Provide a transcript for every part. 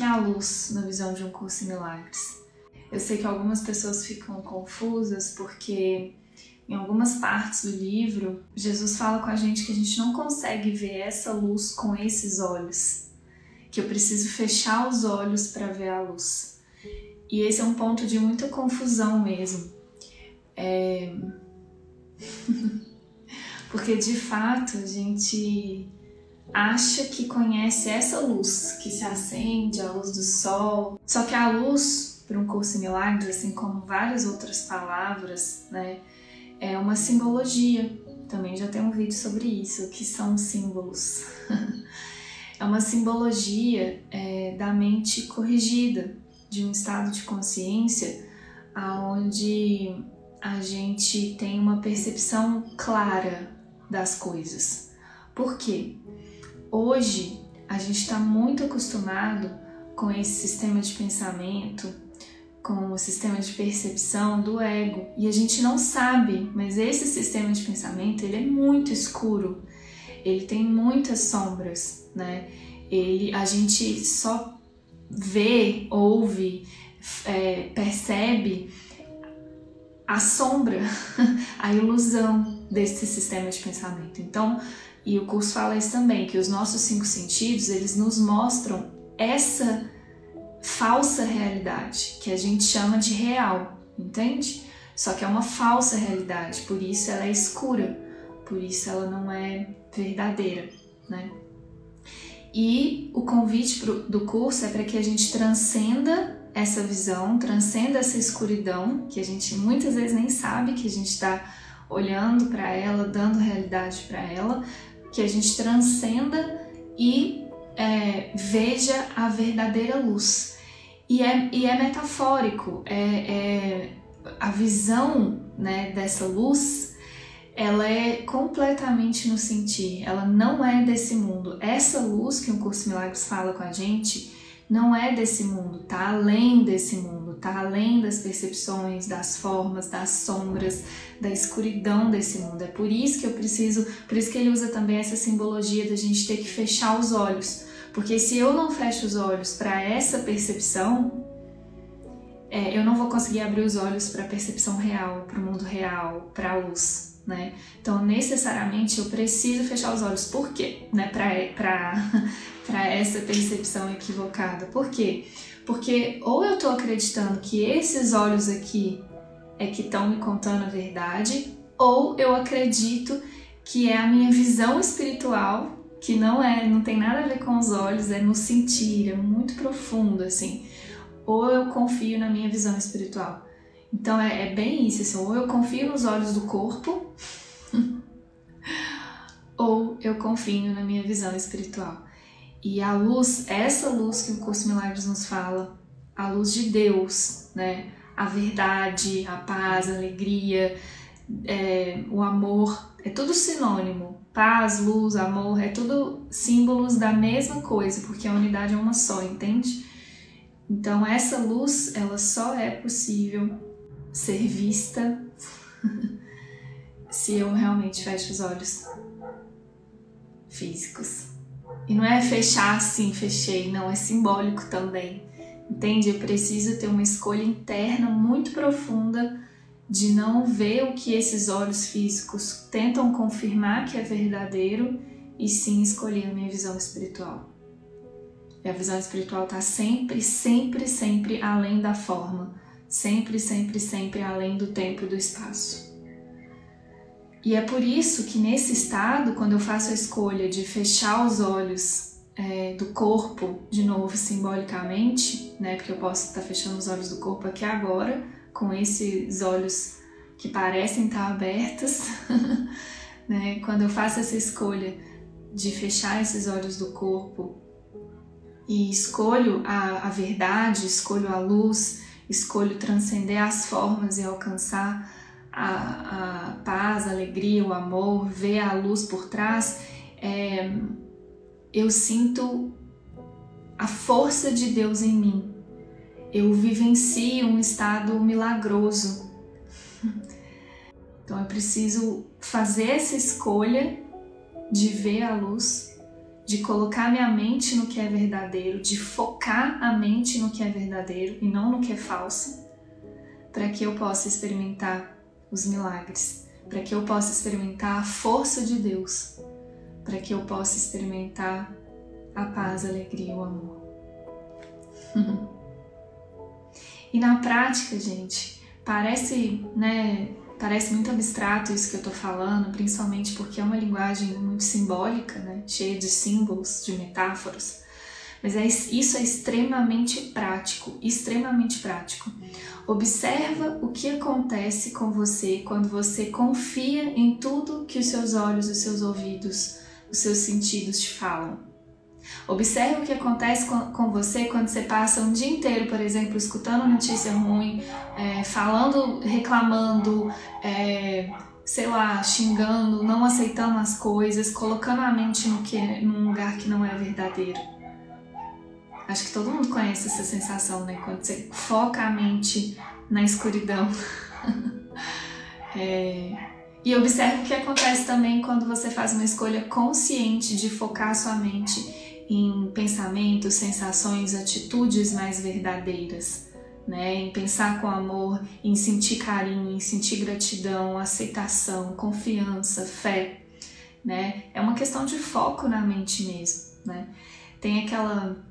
que é a luz na visão de um curso em milagres? Eu sei que algumas pessoas ficam confusas porque em algumas partes do livro, Jesus fala com a gente que a gente não consegue ver essa luz com esses olhos, que eu preciso fechar os olhos para ver a luz. E esse é um ponto de muita confusão mesmo. É... Porque de fato a gente acha que conhece essa luz que se acende, a luz do sol. Só que a luz, para um curso em milagres, assim como várias outras palavras, né, é uma simbologia. Também já tem um vídeo sobre isso, que são símbolos. é uma simbologia é, da mente corrigida, de um estado de consciência aonde a gente tem uma percepção clara das coisas. Por quê? Hoje a gente está muito acostumado com esse sistema de pensamento com o sistema de percepção do ego e a gente não sabe, mas esse sistema de pensamento ele é muito escuro, ele tem muitas sombras, né? Ele, a gente só vê, ouve, é, percebe a sombra, a ilusão desse sistema de pensamento. Então, e o curso fala isso também, que os nossos cinco sentidos eles nos mostram essa falsa realidade, que a gente chama de real, entende? Só que é uma falsa realidade, por isso ela é escura, por isso ela não é verdadeira, né? E o convite pro, do curso é para que a gente transcenda essa visão, transcenda essa escuridão, que a gente muitas vezes nem sabe que a gente está olhando para ela, dando realidade para ela, que a gente transcenda e é, veja a verdadeira luz. E é, e é metafórico, é, é, a visão né, dessa luz, ela é completamente no sentir, ela não é desse mundo. Essa luz que o Curso Milagres fala com a gente não é desse mundo, tá além desse mundo, tá além das percepções, das formas, das sombras, da escuridão desse mundo. É por isso que eu preciso, por isso que ele usa também essa simbologia da gente ter que fechar os olhos porque se eu não fecho os olhos para essa percepção, é, eu não vou conseguir abrir os olhos para a percepção real, para o mundo real, para a luz, né? Então, necessariamente, eu preciso fechar os olhos. Por quê? Né? Para essa percepção equivocada. Por quê? Porque ou eu estou acreditando que esses olhos aqui é que estão me contando a verdade, ou eu acredito que é a minha visão espiritual que não é, não tem nada a ver com os olhos, é no sentir, é muito profundo assim. Ou eu confio na minha visão espiritual. Então é, é bem isso, assim, ou eu confio nos olhos do corpo, ou eu confio na minha visão espiritual. E a luz, essa luz que o curso Milagres nos fala, a luz de Deus, né? A verdade, a paz, a alegria, é, o amor, é tudo sinônimo paz, luz, amor, é tudo símbolos da mesma coisa, porque a unidade é uma só, entende? Então essa luz, ela só é possível ser vista se eu realmente fecho os olhos físicos. E não é fechar assim, fechei, não, é simbólico também. Entende? Eu preciso ter uma escolha interna muito profunda de não ver o que esses olhos físicos tentam confirmar que é verdadeiro e sim escolher a minha visão espiritual. E a visão espiritual está sempre, sempre, sempre além da forma, sempre, sempre, sempre além do tempo e do espaço. E é por isso que nesse estado, quando eu faço a escolha de fechar os olhos é, do corpo, de novo simbolicamente, né, porque eu posso estar tá fechando os olhos do corpo aqui agora, com esses olhos que parecem estar abertos, né? Quando eu faço essa escolha de fechar esses olhos do corpo e escolho a, a verdade, escolho a luz, escolho transcender as formas e alcançar a, a paz, a alegria, o amor, ver a luz por trás, é, eu sinto a força de Deus em mim eu vivencio um estado milagroso. Então eu preciso fazer essa escolha de ver a luz, de colocar minha mente no que é verdadeiro, de focar a mente no que é verdadeiro e não no que é falso, para que eu possa experimentar os milagres, para que eu possa experimentar a força de Deus, para que eu possa experimentar a paz, a alegria o amor. e na prática, gente, parece, né, Parece muito abstrato isso que eu tô falando, principalmente porque é uma linguagem muito simbólica, né? cheia de símbolos, de metáforas. Mas é, isso é extremamente prático, extremamente prático. Observa o que acontece com você quando você confia em tudo que os seus olhos, os seus ouvidos, os seus sentidos te falam. Observe o que acontece com, você quando você passa um dia inteiro, por exemplo, escutando notícia ruim, é, falando, reclamando, é, sei lá, xingando, não aceitando as coisas, colocando a mente no que, num lugar que não é verdadeiro. Acho que todo mundo conhece essa sensação, né? Quando você foca a mente na escuridão. é... E observe o que acontece também quando você faz uma escolha consciente de focar sua mente em pensamentos, sensações, atitudes mais verdadeiras, né? Em pensar com amor, em sentir carinho, em sentir gratidão, aceitação, confiança, fé, né? É uma questão de foco na mente mesmo, né? Tem aquela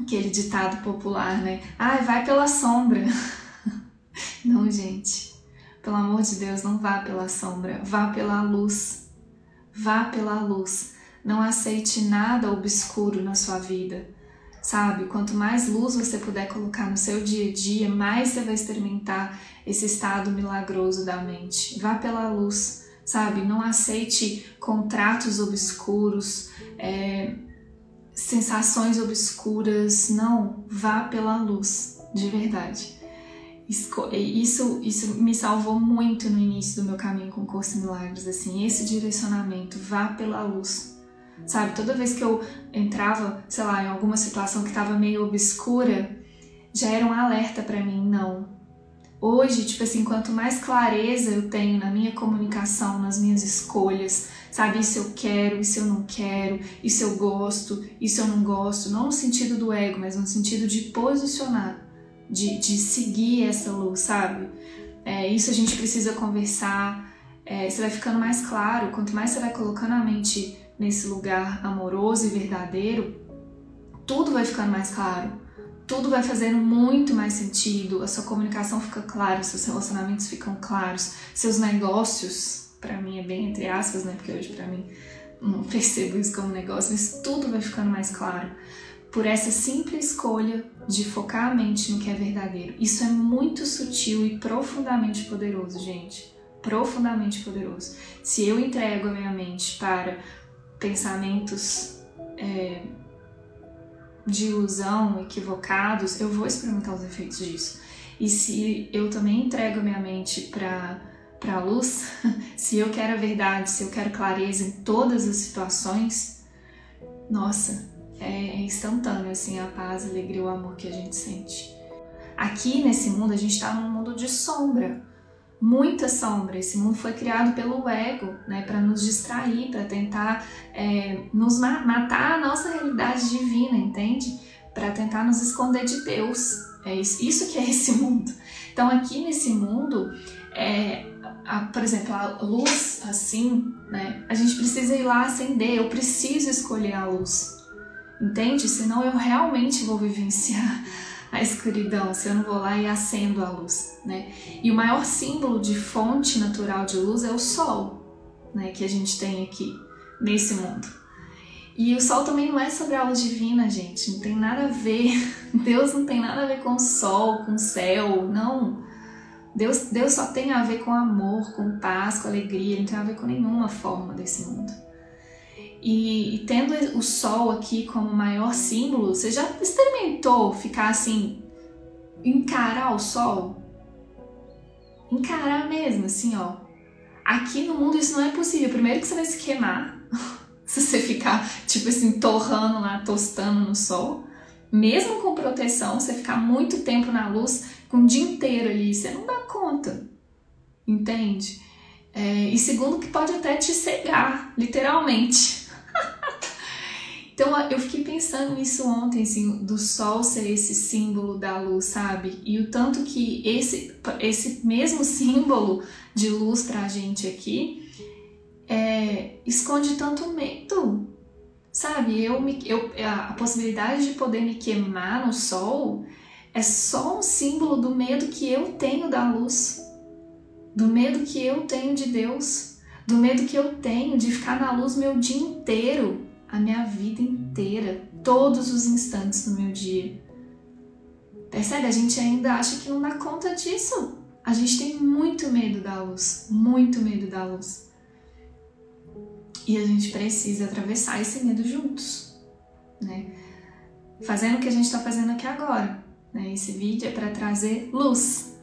aquele ditado popular, né? Ah, vai pela sombra. não, gente. Pelo amor de Deus, não vá pela sombra, vá pela luz. Vá pela luz. Não aceite nada obscuro na sua vida. Sabe? Quanto mais luz você puder colocar no seu dia a dia, mais você vai experimentar esse estado milagroso da mente. Vá pela luz, sabe? Não aceite contratos obscuros, é, sensações obscuras. Não, vá pela luz, de verdade. Isso, isso me salvou muito no início do meu caminho com o Curso Milagres, assim, esse direcionamento, vá pela luz sabe? Toda vez que eu entrava, sei lá, em alguma situação que estava meio obscura, já era um alerta para mim, não. Hoje, tipo assim, quanto mais clareza eu tenho na minha comunicação, nas minhas escolhas, sabe? Isso eu quero, isso eu não quero, isso eu gosto, isso eu não gosto, não no sentido do ego, mas no sentido de posicionar, de, de seguir essa luz, sabe? É, isso a gente precisa conversar, é, você vai ficando mais claro, quanto mais você vai colocando a mente nesse lugar amoroso e verdadeiro, tudo vai ficando mais claro, tudo vai fazendo muito mais sentido, a sua comunicação fica clara, seus relacionamentos ficam claros, seus negócios, para mim é bem entre aspas, né? Porque hoje para mim não percebo isso como negócio, mas tudo vai ficando mais claro por essa simples escolha de focar a mente no que é verdadeiro. Isso é muito sutil e profundamente poderoso, gente. Profundamente poderoso. Se eu entrego a minha mente para pensamentos é, de ilusão, equivocados, eu vou experimentar os efeitos disso. E se eu também entrego minha mente para para a luz, se eu quero a verdade, se eu quero clareza em todas as situações, nossa, é instantâneo assim a paz, a alegria, o amor que a gente sente. Aqui nesse mundo a gente está num mundo de sombra, muita sombra. Esse mundo foi criado pelo ego, né, para nos distrair, para tentar é, nos ma matar a nossa realidade divina, entende? Para tentar nos esconder de Deus. É isso, isso que é esse mundo. Então aqui nesse mundo, é, a, por exemplo, a luz assim, né, a gente precisa ir lá acender. Eu preciso escolher a luz, entende? Senão eu realmente vou vivenciar a escuridão, se eu não vou lá e acendo a luz, né? E o maior símbolo de fonte natural de luz é o sol, né, que a gente tem aqui nesse mundo. E o sol também não é sobre a luz divina, gente, não tem nada a ver. Deus não tem nada a ver com o sol, com o céu, não. Deus, Deus só tem a ver com amor, com paz, com alegria, ele não tem a ver com nenhuma forma desse mundo. E, tendo o sol aqui como maior símbolo, você já experimentou ficar assim, encarar o sol? Encarar mesmo, assim, ó. Aqui no mundo isso não é possível. Primeiro que você vai se queimar, se você ficar, tipo assim, torrando lá, tostando no sol. Mesmo com proteção, você ficar muito tempo na luz, com o dia inteiro ali, você não dá conta. Entende? É, e segundo que pode até te cegar, literalmente. Então eu fiquei pensando nisso ontem, assim, do sol ser esse símbolo da luz, sabe? E o tanto que esse, esse mesmo símbolo de luz pra gente aqui é, esconde tanto medo, sabe? Eu, me, eu, a possibilidade de poder me queimar no sol é só um símbolo do medo que eu tenho da luz, do medo que eu tenho de Deus, do medo que eu tenho de ficar na luz meu dia inteiro a minha vida inteira, todos os instantes do meu dia. Percebe? A gente ainda acha que não dá conta disso. A gente tem muito medo da luz, muito medo da luz. E a gente precisa atravessar esse medo juntos, né? Fazendo o que a gente está fazendo aqui agora. Né? Esse vídeo é para trazer luz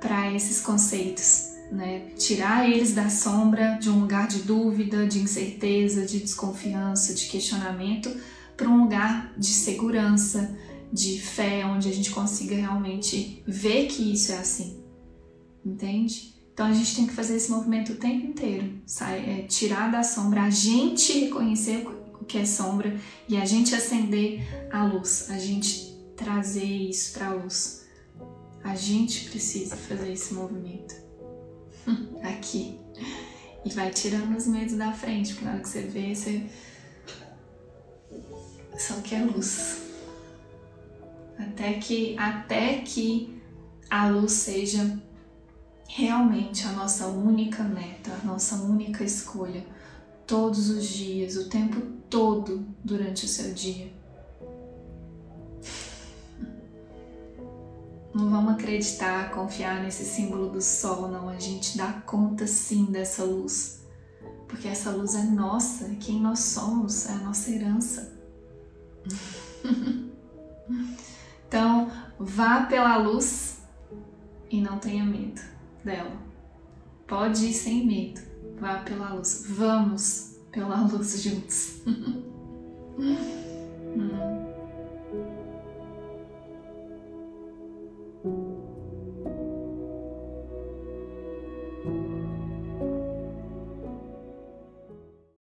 para esses conceitos, né? Tirar eles da sombra de um lugar de dúvida, de incerteza, de desconfiança, de questionamento, para um lugar de segurança, de fé, onde a gente consiga realmente ver que isso é assim. Entende? Então a gente tem que fazer esse movimento o tempo inteiro, é, tirar da sombra, a gente reconhecer o que é sombra e a gente acender a luz, a gente trazer isso para a luz. A gente precisa fazer esse movimento. aqui. E vai tirando os medos da frente, porque na hora que você vê, você só quer luz. Até que, até que a luz seja realmente a nossa única meta, a nossa única escolha, todos os dias, o tempo todo durante o seu dia. Não vamos acreditar, confiar nesse símbolo do sol, não. A gente dá conta sim dessa luz. Porque essa luz é nossa, é quem nós somos, é a nossa herança. então, vá pela luz e não tenha medo dela. Pode ir sem medo. Vá pela luz. Vamos pela luz juntos.